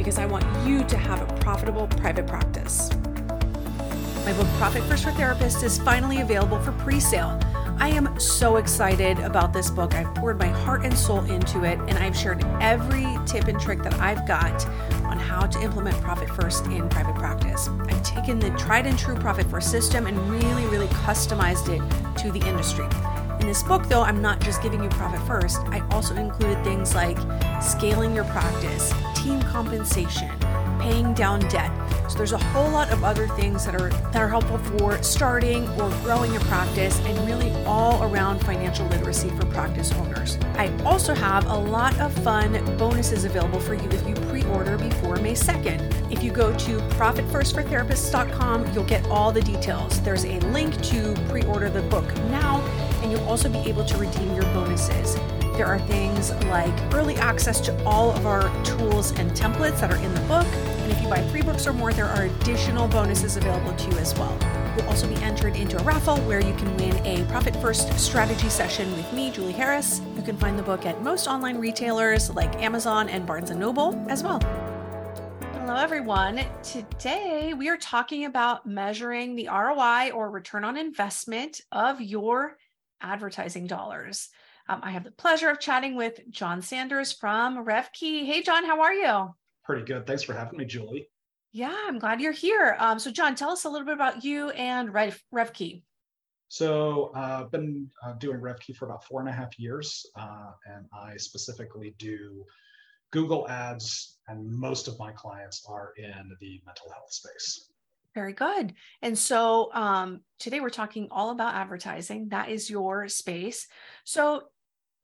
because I want you to have a profitable private practice. My book, Profit First for Therapists, is finally available for pre sale. I am so excited about this book. I've poured my heart and soul into it, and I've shared every tip and trick that I've got on how to implement Profit First in private practice. I've taken the tried and true Profit First system and really, really customized it to the industry. In this book, though, I'm not just giving you profit first, I also included things like scaling your practice, team compensation, paying down debt. So there's a whole lot of other things that are that are helpful for starting or growing your practice and really all around financial literacy for practice owners. I also have a lot of fun bonuses available for you if you pre-order before May 2nd. If you go to profitfirstfortherapists.com, you'll get all the details. There's a link to pre-order the book now, and you'll also be able to redeem your bonuses. There are things like early access to all of our tools and templates that are in the book. And if you buy three books or more, there are additional bonuses available to you as well. You'll also be entered into a raffle where you can win a Profit First strategy session with me, Julie Harris. You can find the book at most online retailers like Amazon and Barnes & Noble as well. Hello, everyone. Today we are talking about measuring the ROI or return on investment of your advertising dollars. Um, I have the pleasure of chatting with John Sanders from RevKey. Hey, John, how are you? Pretty good. Thanks for having me, Julie. Yeah, I'm glad you're here. Um, so, John, tell us a little bit about you and Rev, RevKey. So, uh, I've been uh, doing RevKey for about four and a half years, uh, and I specifically do Google ads, and most of my clients are in the mental health space. Very good. And so um, today we're talking all about advertising. That is your space. So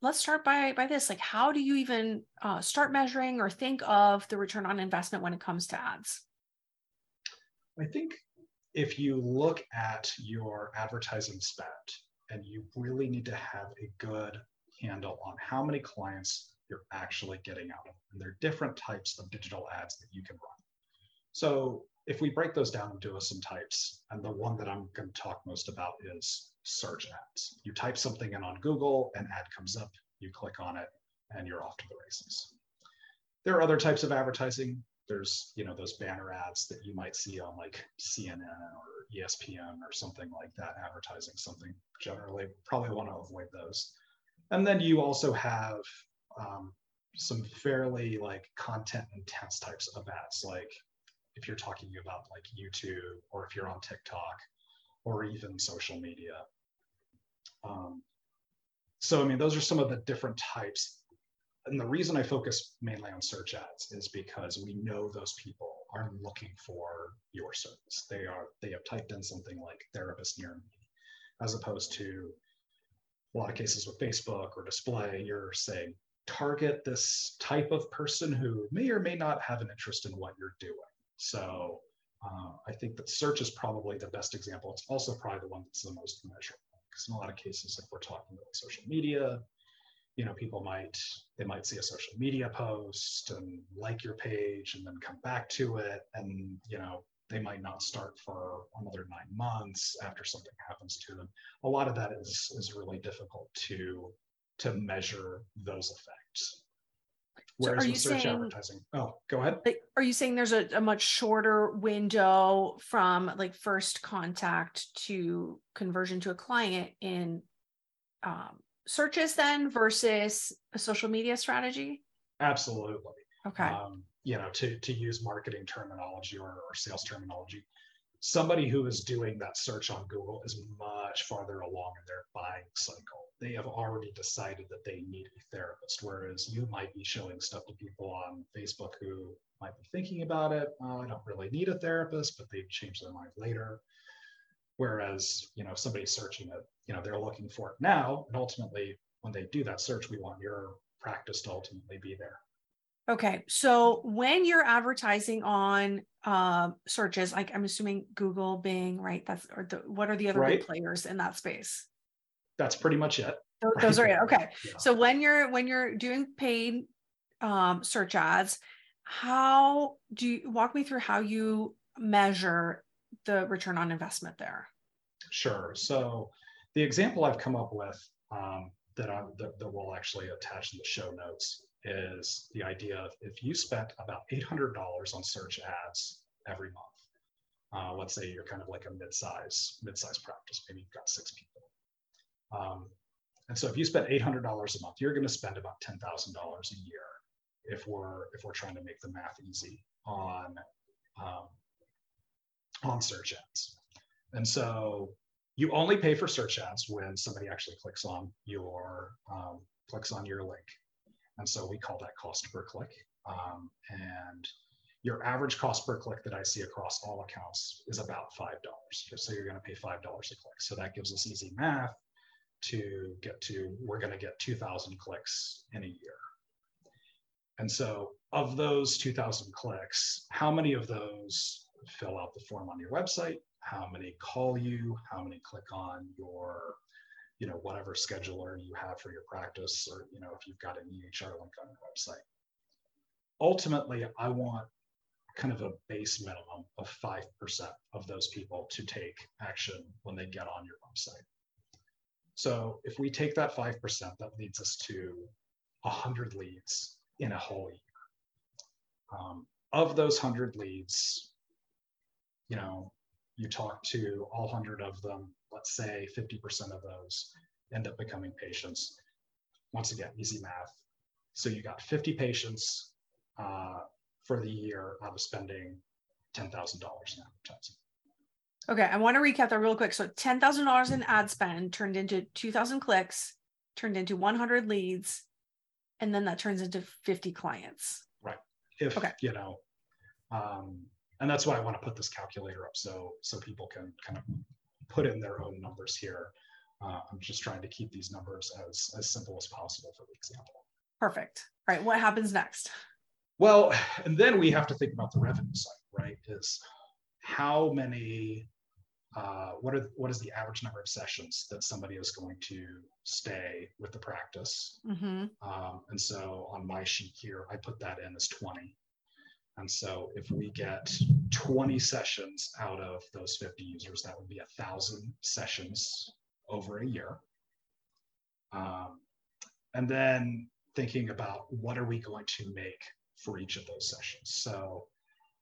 let's start by by this like how do you even uh, start measuring or think of the return on investment when it comes to ads i think if you look at your advertising spend and you really need to have a good handle on how many clients you're actually getting out of and there are different types of digital ads that you can run so if we break those down into some types and the one that i'm going to talk most about is search ads. You type something in on Google, an ad comes up, you click on it, and you're off to the races. There are other types of advertising. There's, you know, those banner ads that you might see on like CNN or ESPN or something like that, advertising something. Generally, probably want to avoid those. And then you also have um, some fairly like content intense types of ads, like if you're talking about like YouTube or if you're on TikTok or even social media. Um, so, I mean, those are some of the different types. And the reason I focus mainly on search ads is because we know those people are looking for your service. They are they have typed in something like therapist near me, as opposed to a lot of cases with Facebook or display, you're saying target this type of person who may or may not have an interest in what you're doing. So uh, I think that search is probably the best example. It's also probably the one that's the most measurable because in a lot of cases, if we're talking about social media, you know, people might they might see a social media post and like your page and then come back to it, and you know, they might not start for another nine months after something happens to them. A lot of that is is really difficult to to measure those effects. Whereas so are you search saying, advertising, oh, go ahead. Are you saying there's a, a much shorter window from like first contact to conversion to a client in um, searches then versus a social media strategy? Absolutely. Okay. Um, you know, to to use marketing terminology or, or sales terminology, somebody who is doing that search on Google is much farther along in their buying cycle they have already decided that they need a therapist. Whereas you might be showing stuff to people on Facebook who might be thinking about it. Oh, I don't really need a therapist, but they change their mind later. Whereas, you know, somebody's searching it, you know, they're looking for it now. And ultimately, when they do that search, we want your practice to ultimately be there. Okay, so when you're advertising on uh, searches, like I'm assuming Google, Bing, right? That's or the, what are the other Right. big players in that space? That's pretty much it. Tho- Those are it. Okay, Yeah. so when you're when you're doing paid um, search ads, how do you walk me through how you measure the return on investment there? Sure. So the example I've come up with um, that, I, that, that we'll actually attach in the show notes is the idea of if you spent about $800 on search ads every month, uh, let's say you're kind of like a mid-size mid-size practice, maybe you've got six people. Um, and so if you spend $800 a month, you're going to spend about $10,000 a year if we're if we're trying to make the math easy on um, on search ads. And so you only pay for search ads when somebody actually clicks on your um, clicks on your link. And so we call that cost per click. Um, and your average cost per click that I see across all accounts is about five dollars. So you're going to pay five dollars a click. So that gives us easy math to get to. We're going to get two thousand clicks in a year. And so, of those 2,000 clicks, how many of those fill out the form on your website? How many call you? How many click on your, you know, whatever scheduler you have for your practice, or you know, if you've got an EHR link on your website? Ultimately, I want kind of a base minimum of 5% of those people to take action when they get on your website. So if we take that 5%, that leads us to 100 leads in a whole year. Um, of those 100 leads, you know, you talk to all 100 of them, let's say 50% of those end up becoming patients. Once again, easy math. So you got 50 patients uh, for the year out of spending $10,000 in advertising. Okay, I want to recap that real quick. So ten thousand dollars in ad spend turned into two thousand clicks, turned into one hundred leads, and then that turns into fifty clients. Right. If Okay. you know um, and that's why i want to put this calculator up so so people can kind of put in their own numbers here uh, i'm just trying to keep these numbers as as simple as possible for the example Perfect. All right, what happens next? well and then we have to think about the revenue side right is how many uh, what are what is the average number of sessions that somebody is going to stay with the practice Mm-hmm. Um, and so on my sheet here, I put that in as 20. And so if we get 20 sessions out of those 50 users, that would be a thousand sessions over a year. Um, and then thinking about what are we going to make for each of those sessions. So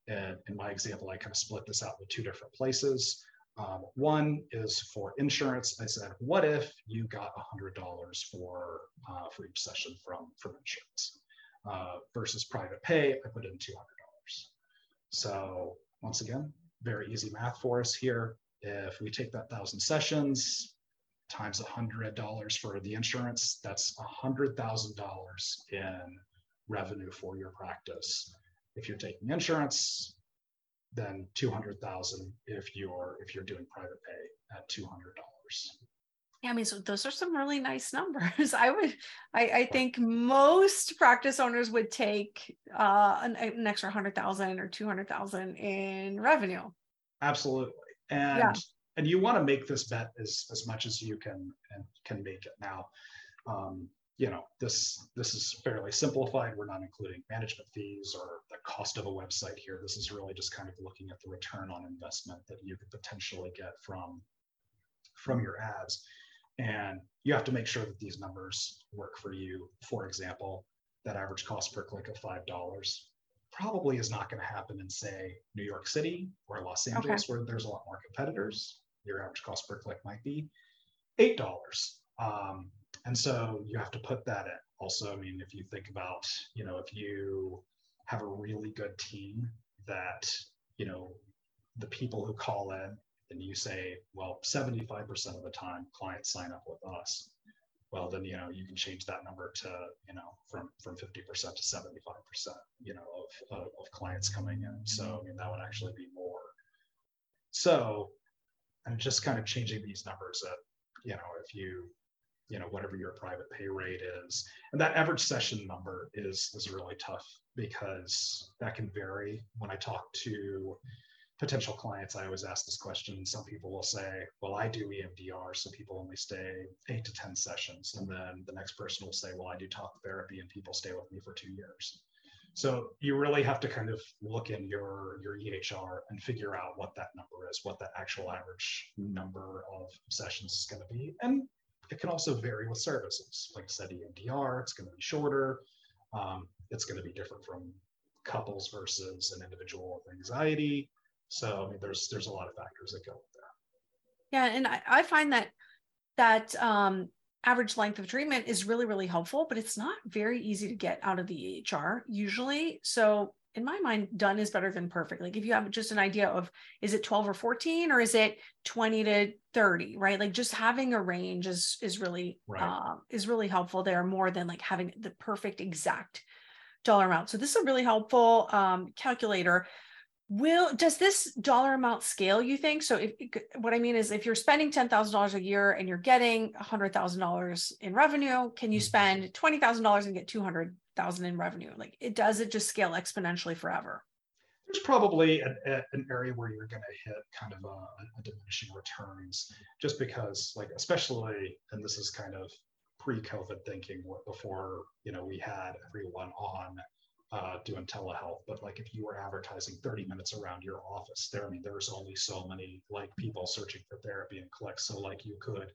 in, in my example, I kind of split this out into two different places. Um, one is for insurance. I said, what if you got $100 for uh, for each session from from insurance uh, versus private pay? I put in $200. So once again, very easy math for us here. If we take that thousand sessions times $100 for the insurance, that's $100,000 in revenue for your practice. If you're taking insurance, then 200,000 if you're if you're doing private pay at $200. Yeah, I mean, so those are some really nice numbers. I would, I, I think most practice owners would take uh, an, an extra hundred thousand or two hundred thousand in revenue. Absolutely. And Yeah. and you want to make this bet as as much as you can and can make it now. Um, you know, this this is fairly simplified. We're not including management fees or the cost of a website here. This is really just kind of looking at the return on investment that you could potentially get from from your ads. And you have to make sure that these numbers work for you. For example, that average cost per click of five dollars probably is not going to happen in say New York City or Los Angeles where there's a lot more competitors. Your average cost per click might be eight dollars. Um, and so you have to put that in. Also, I mean, if you think about, you know, if you have a really good team that, you know, the people who call in and you say, well, 75% of the time clients sign up with us. Well, then, you know, you can change that number to, you know, from, from 50% to 75%, you know, of, of, of clients coming in. So, I mean, that would actually be more. So I'm just kind of changing these numbers that, you know, if you you know whatever your private pay rate is. And that average session number is is really tough because that can vary. When i talk to potential clients i always ask this question. Some people will say well i do emdr so people only stay eight to ten sessions. And then the next person will say well i do talk therapy and people stay with me for two years. So you really have to kind of look in your your EHR and figure out what that number is, what the actual average number of sessions is going to be. And it can also vary with services. Like I said, EMDR, it's going to be shorter. Um, it's going to be different from couples versus an individual with anxiety. So I mean, there's there's a lot of factors that go with that. Yeah, and I, I find that that um, average length of treatment is really, really helpful, but it's not very easy to get out of the EHR usually. So in my mind, done is better than perfect. Like if you have just an idea of is it 12 or 14 or is it 20 to 30, right? Like just having a range is is really right. uh, is really helpful there more than like having the perfect exact dollar amount. So this is a really helpful um, calculator will does this dollar amount scale you think so if what i mean is if you're spending $10000 a year and you're getting $100000 in revenue can you mm-hmm. spend $20000 and get 200000 in revenue like it does it just scale exponentially forever there's probably an, an area where you're going to hit kind of a, a diminishing returns just because like especially and this is kind of pre-covid thinking before you know we had everyone on uh, doing telehealth, but like if you were advertising 30 minutes around your office, there, I mean, there's only so many like people searching for therapy and clicks. So like you could,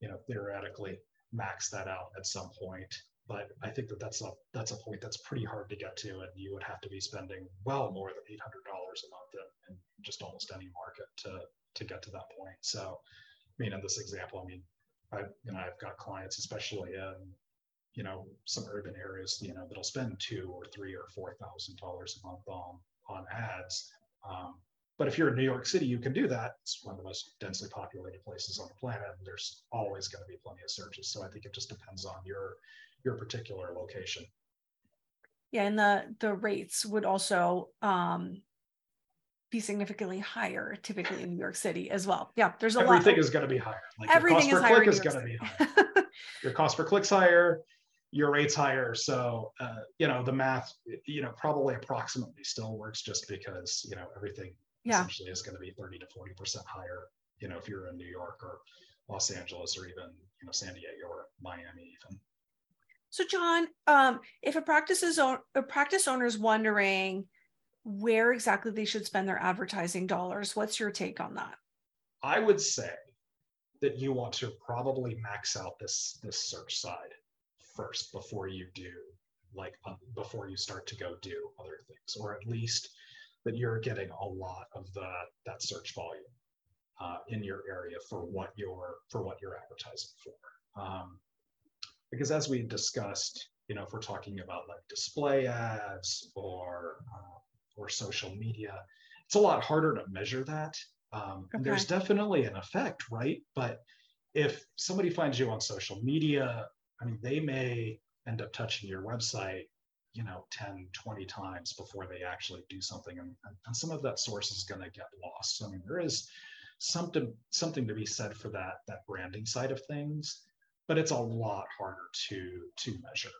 you know, theoretically max that out at some point. But I think that that's a that's a point that's pretty hard to get to, and you would have to be spending well more than eight hundred dollars a month in, in just almost any market to to get to that point. So, I mean, in this example, I mean, I you know I've got clients, especially in you know some urban areas you know that'll spend two or three or four thousand dollars a month on on ads. Um, but if you're in new york city you can do that. It's one of the most densely populated places on the planet and there's always going to be plenty of searches. So i think it just depends on your your particular location yeah and the the rates would also um be significantly higher typically in New York City as well. Yeah, there's a everything lot. Everything is going to be higher. Like everything your cost per click is going to be higher. your cost per click's higher your rate's higher. So, uh, you know, the math, you know, probably approximately still works just because, you know, everything yeah. essentially is going to be 30 to 40% higher, you know, if you're in New York or Los Angeles or even, you know, San Diego or Miami even. So John, um, if a practice is a practice owner is wondering where exactly they should spend their advertising dollars, what's your take on that? I would say that you want to probably max out this this search side first before you do like um, before you start to go do other things or at least that you're getting a lot of the that search volume uh, in your area for what you're for what you're advertising for um, because as we discussed you know if we're talking about like display ads or uh, or social media it's a lot harder to measure that um, okay. there's definitely an effect right but if somebody finds you on social media I mean, they may end up touching your website, you know, 10, 20 times before they actually do something. And, and some of that source is going to get lost. I mean, there is something something to be said for that that branding side of things, but it's a lot harder to to measure.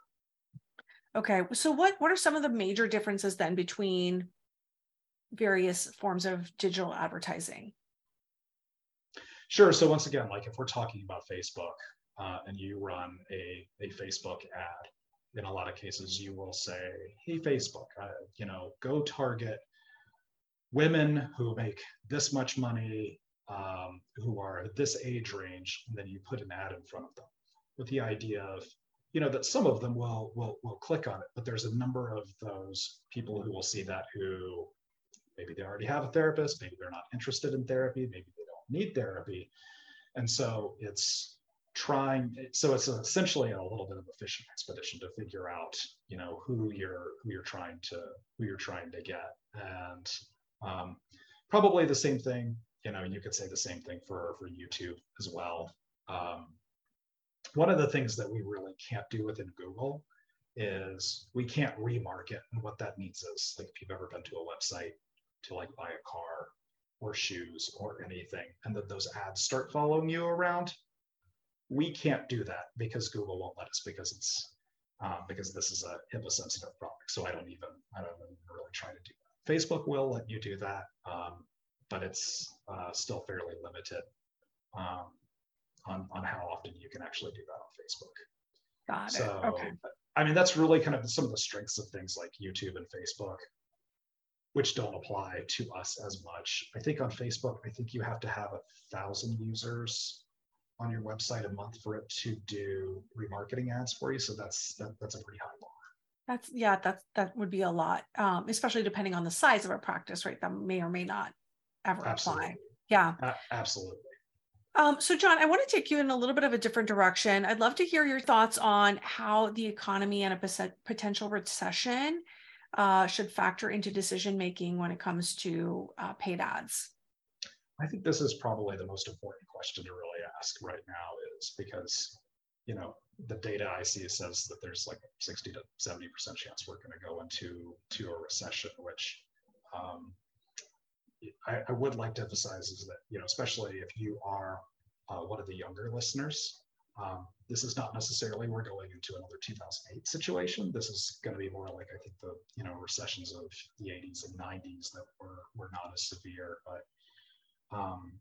Okay. So what what are some of the major differences then between various forms of digital advertising? Sure. So once again, like if we're talking about Facebook, uh, and you run a, a Facebook ad, in a lot of cases you will say, "Hey Facebook, uh, you know, go target women who make this much money, um, who are this age range," and then you put an ad in front of them with the idea of you know that some of them will will will click on it but there's a number of those people who will see that who maybe they already have a therapist maybe they're not interested in therapy maybe they don't need therapy. And so it's trying so it's essentially a little bit of a fishing expedition to figure out you know who you're who you're trying to who you're trying to get. And um, probably the same thing you know you could say the same thing for for youtube as well. Um, one of the things that we really can't do within google is we can't remarket and what that means is like if you've ever been to a website to like buy a car or shoes or anything and that those ads start following you around we can't do that because Google won't let us because it's um, because this is a HIPAA sensitive product. So I don't even I don't even really try to do that. Facebook will let you do that, um, but it's uh, still fairly limited um, on on how often you can actually do that on Facebook. Got it. So, okay. I mean, that's really kind of some of the strengths of things like YouTube and Facebook, which don't apply to us as much. I think on Facebook, I think you have to have a thousand users on your website a month for it to do remarketing ads for you. So that's that, that's a pretty high bar. That's yeah, that's that would be a lot, um, especially depending on the size of a practice, right? That may or may not ever Absolutely. apply. Yeah, uh, absolutely. Um, so, John, I want to take you in a little bit of a different direction. I'd love to hear your thoughts on how the economy and a potential recession uh, should factor into decision making when it comes to uh, paid ads. I think this is probably the most important question to really ask right now, is because you know the data I see says that there's like 60 to 70 percent chance we're going to go into to a recession, which um, I, I, would like to emphasize is that you know especially if you are uh, one of the younger listeners, um, this is not necessarily we're going into another 2008 situation. This is going to be more like I think the you know recessions of the 80s and 90s that were were not as severe, but um,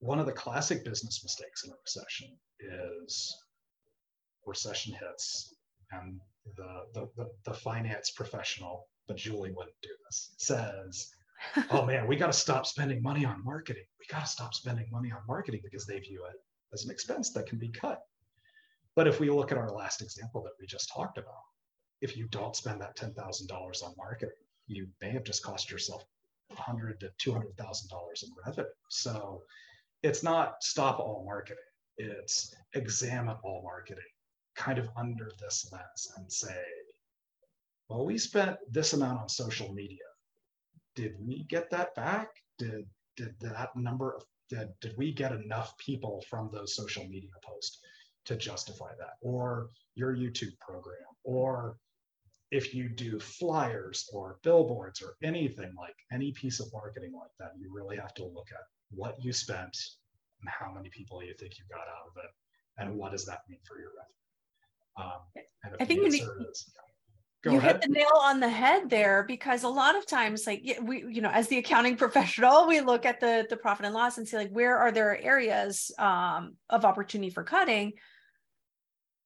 one of the classic business mistakes in a recession is recession hits and the, the, the, the finance professional, but Julie wouldn't do this, says, oh man, we got to stop spending money on marketing. We got to stop spending money on marketing because they view it as an expense that can be cut. But if we look at our last example that we just talked about, if you don't spend that $10,000 on marketing, you may have just cost yourself hundred to two hundred thousand dollars in revenue. So it's not stop all marketing; it's examine all marketing, kind of under this lens, and say, well, we spent this amount on social media. Did we get that back? Did did that number of did, did we get enough people from those social media posts to justify that or your youtube program or if you do flyers or billboards or anything like any piece of marketing like that, you really have to look at what you spent and how many people you think you got out of it, and what does that mean for your revenue. Um, I think you, is, yeah. You hit the nail on the head there because a lot of times, like we, you know, as the accounting professional, we look at the the profit and loss and see like where are there areas um, of opportunity for cutting,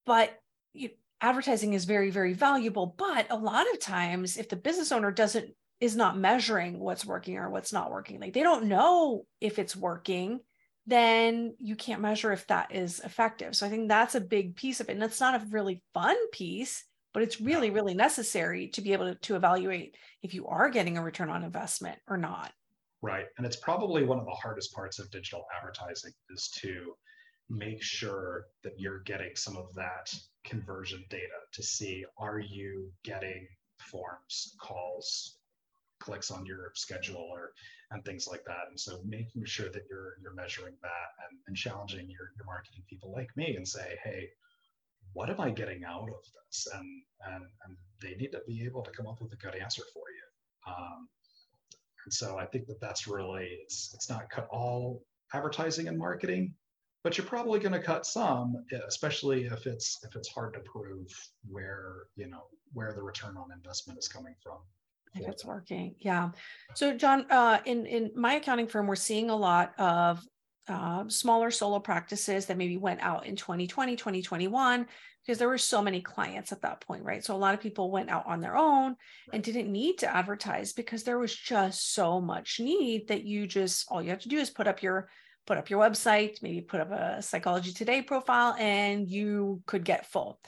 but you, advertising is very very valuable but a lot of times if the business owner doesn't is not measuring what's working or what's not working like they don't know if it's working then you can't measure if that is effective. So i think that's a big piece of it and it's not a really fun piece but it's really really necessary to be able to, to evaluate if you are getting a return on investment or not right and it's probably one of the hardest parts of digital advertising is to make sure that you're getting some of that conversion data to see are you getting forms, calls, clicks on your scheduler, and things like that. And so making sure that you're you're measuring that and, and challenging your, your marketing people like me and say, hey, what am I getting out of this? And and and they need to be able to come up with a good answer for you. Um, and so I think that that's really it's it's not cut all advertising and marketing, but you're probably going to cut some especially if it's if it's hard to prove where you know where the return on investment is coming from if it's working yeah so john uh, in in my accounting firm we're seeing a lot of uh, smaller solo practices that maybe went out in 2020 2021 because there were so many clients at that point right so a lot of people went out on their own and didn't need to advertise because there was just so much need that you just all you have to do is put up your put up your website, maybe put up a Psychology Today profile, and you could get full.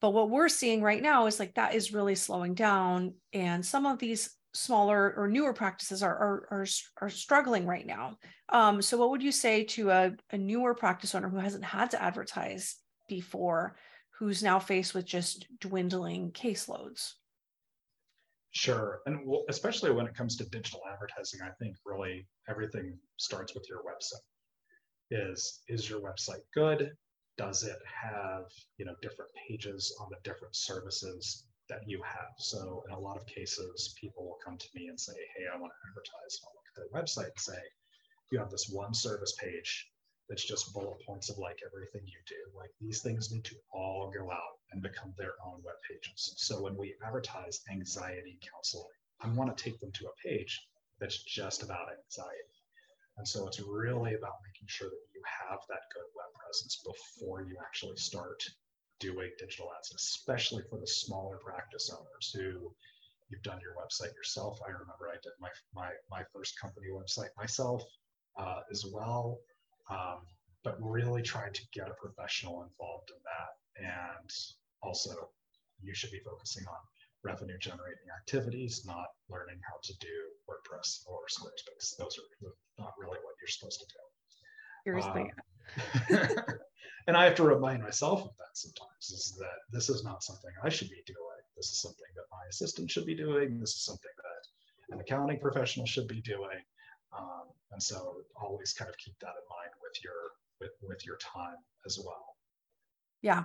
But what we're seeing right now is like that is really slowing down. And some of these smaller or newer practices are, are, are, are struggling right now. Um, so, what would you say to a, a newer practice owner who hasn't had to advertise before, who's now faced with just dwindling caseloads? Sure. And especially when it comes to digital advertising, I think really everything starts with your website. Is is your website good? Does it have, you know, different pages on the different services that you have? So in a lot of cases, people will come to me and say, hey, I want to advertise. And I'll look at their website and say, you have this one service page that's just bullet points of like everything you do. Like these things need to all go out and become their own web pages. So when we advertise anxiety counseling, I want to take them to a page that's just about anxiety. And so it's really about making sure that you have that good web presence before you actually start doing digital ads, especially for the smaller practice owners who you've done your website yourself. I remember I did my my my first company website myself uh, as well, um, but really trying to get a professional involved in that. And also, you should be focusing on revenue generating activities, not learning how to do WordPress or Squarespace. Those are not really what you're supposed to do. Seriously. Um, and I have to remind myself of that sometimes is that this is not something I should be doing. This is something that my assistant should be doing. This is something that an accounting professional should be doing. Um, and so always kind of keep that in mind with your with, with your time as well. Yeah.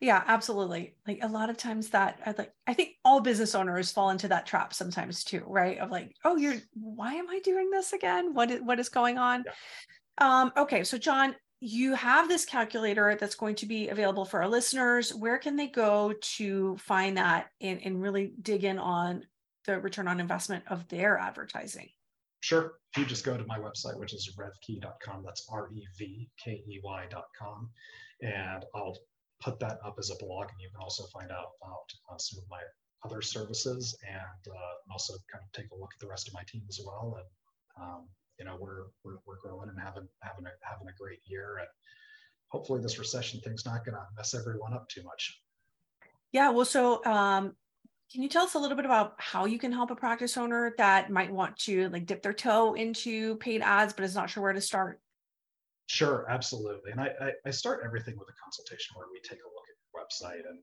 Yeah, absolutely. Like a lot of times that I like I think all business owners fall into that trap sometimes too, right? Of like, oh, you're why am I doing this again? What is what is going on? Yeah. Um, okay, so John, you have this calculator that's going to be available for our listeners. Where can they go to find that and, and really dig in on the return on investment of their advertising? Sure. You just go to my website, which is revkey.com. That's R E V K E Y.com. And I'll put that up as a blog. And you can also find out about uh, some of my other services and uh, also kind of take a look at the rest of my team as well. And um, you know we're we're, we're growing and having having a having a great year. And hopefully this recession thing's not going to mess everyone up too much. Yeah well so um can you tell us a little bit about how you can help a practice owner that might want to like dip their toe into paid ads but is not sure where to start? Sure absolutely. And i i, I start everything with a consultation where we take a look at your website. And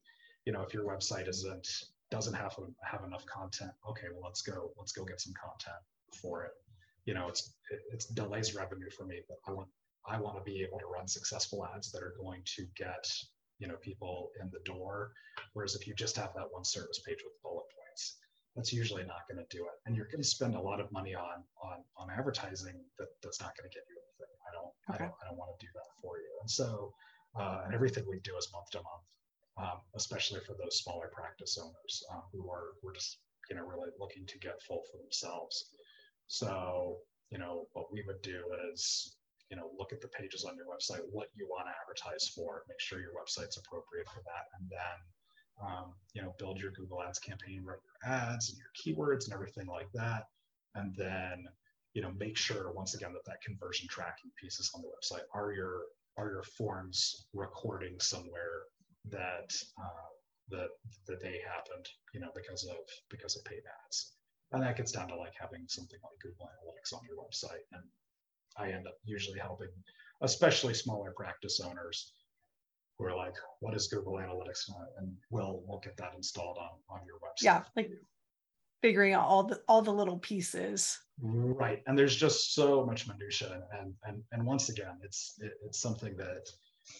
you know if your website isn't doesn't have have enough content okay well let's go let's go get some content for it you know, it's it, it's delays revenue for me, but I want I want to be able to run successful ads that are going to get you know people in the door. Whereas if you just have that one service page with bullet points, that's usually not going to do it, and you're going to spend a lot of money on on on advertising that that's not going to get you anything. I don't okay. I don't I don't want to do that for you. And so uh, and everything we do is month to month, um, especially for those smaller practice owners um, who are we're just you know really looking to get full for themselves. So, you know, what we would do is, you know, look at the pages on your website, what you want to advertise for, make sure your website's appropriate for that, and then, um, you know, build your Google Ads campaign, write your ads and your keywords and everything like that, and then, you know, make sure once again that that conversion tracking piece is on the website. Are your are your forms recording somewhere that uh, that that they happened, you know, because of because of paid ads? And that gets down to like having something like Google Analytics on your website. And I end up usually helping, especially smaller practice owners who are like, what is Google Analytics? And we'll we'll get that installed on on your website. Yeah, like figuring out all the all the little pieces. Right. And there's just so much minutia. And and and once again, it's it, it's something that,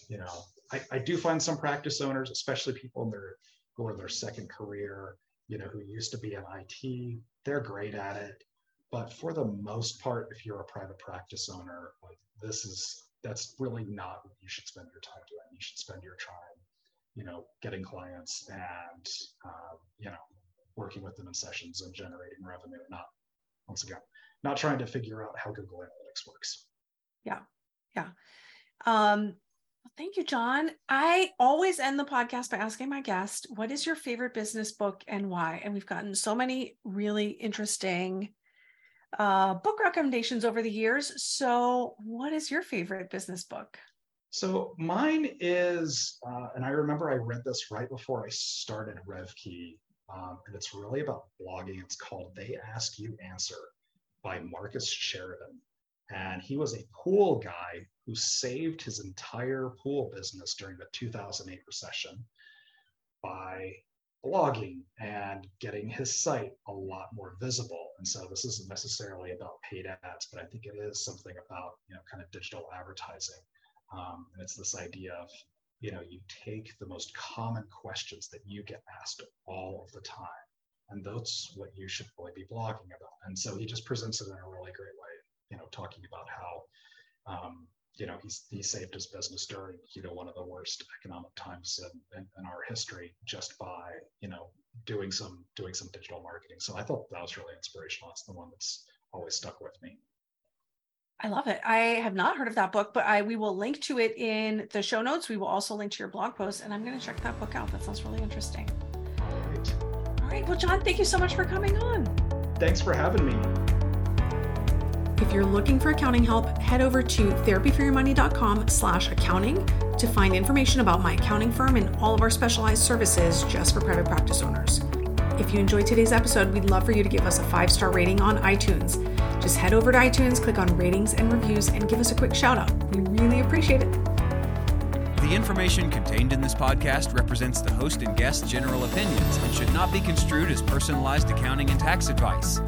you know, I, I do find some practice owners, especially people in their who are their second career, you know, who used to be in IT, they're great at it. But for the most part, if you're a private practice owner, like this is that's really not what you should spend your time doing. You should spend your time, you know, getting clients and uh, you know, working with them in sessions and generating revenue. Not once again, not trying to figure out how Google Analytics works. Yeah, yeah. Um, Thank you, John. I always end the podcast by asking my guest, what is your favorite business book and why? And we've gotten so many really interesting uh, book recommendations over the years. So, what is your favorite business book? So, mine is, uh, and I remember I read this right before I started RevKey, um, and it's really about blogging. It's called They Ask You Answer by Marcus Sheridan. And he was a pool guy who saved his entire pool business during the 2008 recession by blogging and getting his site a lot more visible. And so this isn't necessarily about paid ads, but I think it is something about, you know, kind of digital advertising. Um, and it's this idea of, you know, you take the most common questions that you get asked all of the time. And that's what you should really be blogging about. And so he just presents it in a really great way, you know, talking about how um, you know, he's he saved his business during you know one of the worst economic times in, in, in, our history just by you know doing some doing some digital marketing. So I thought that was really inspirational. It's the one that's always stuck with me. I love it. I have not heard of that book, but I we will link to it in the show notes. We will also link to your blog post, and I'm going to check that book out. That sounds really interesting. All right. All right. Well, John, thank you so much for coming on. Thanks for having me. If you're looking for accounting help, head over to therapyforyourmoney.com slash accounting to find information about my accounting firm and all of our specialized services just for private practice owners. If you enjoyed today's episode, we'd love for you to give us a five star rating on iTunes. Just head over to iTunes, click on ratings and reviews, and give us a quick shout out. We really appreciate it. The information contained in this podcast represents the host and guest's general opinions and should not be construed as personalized accounting and tax advice.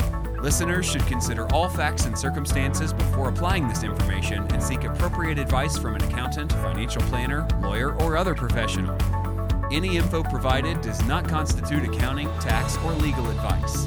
Listeners should consider all facts and circumstances before applying this information and seek appropriate advice from an accountant, financial planner, lawyer, or other professional. Any info provided does not constitute accounting, tax, or legal advice.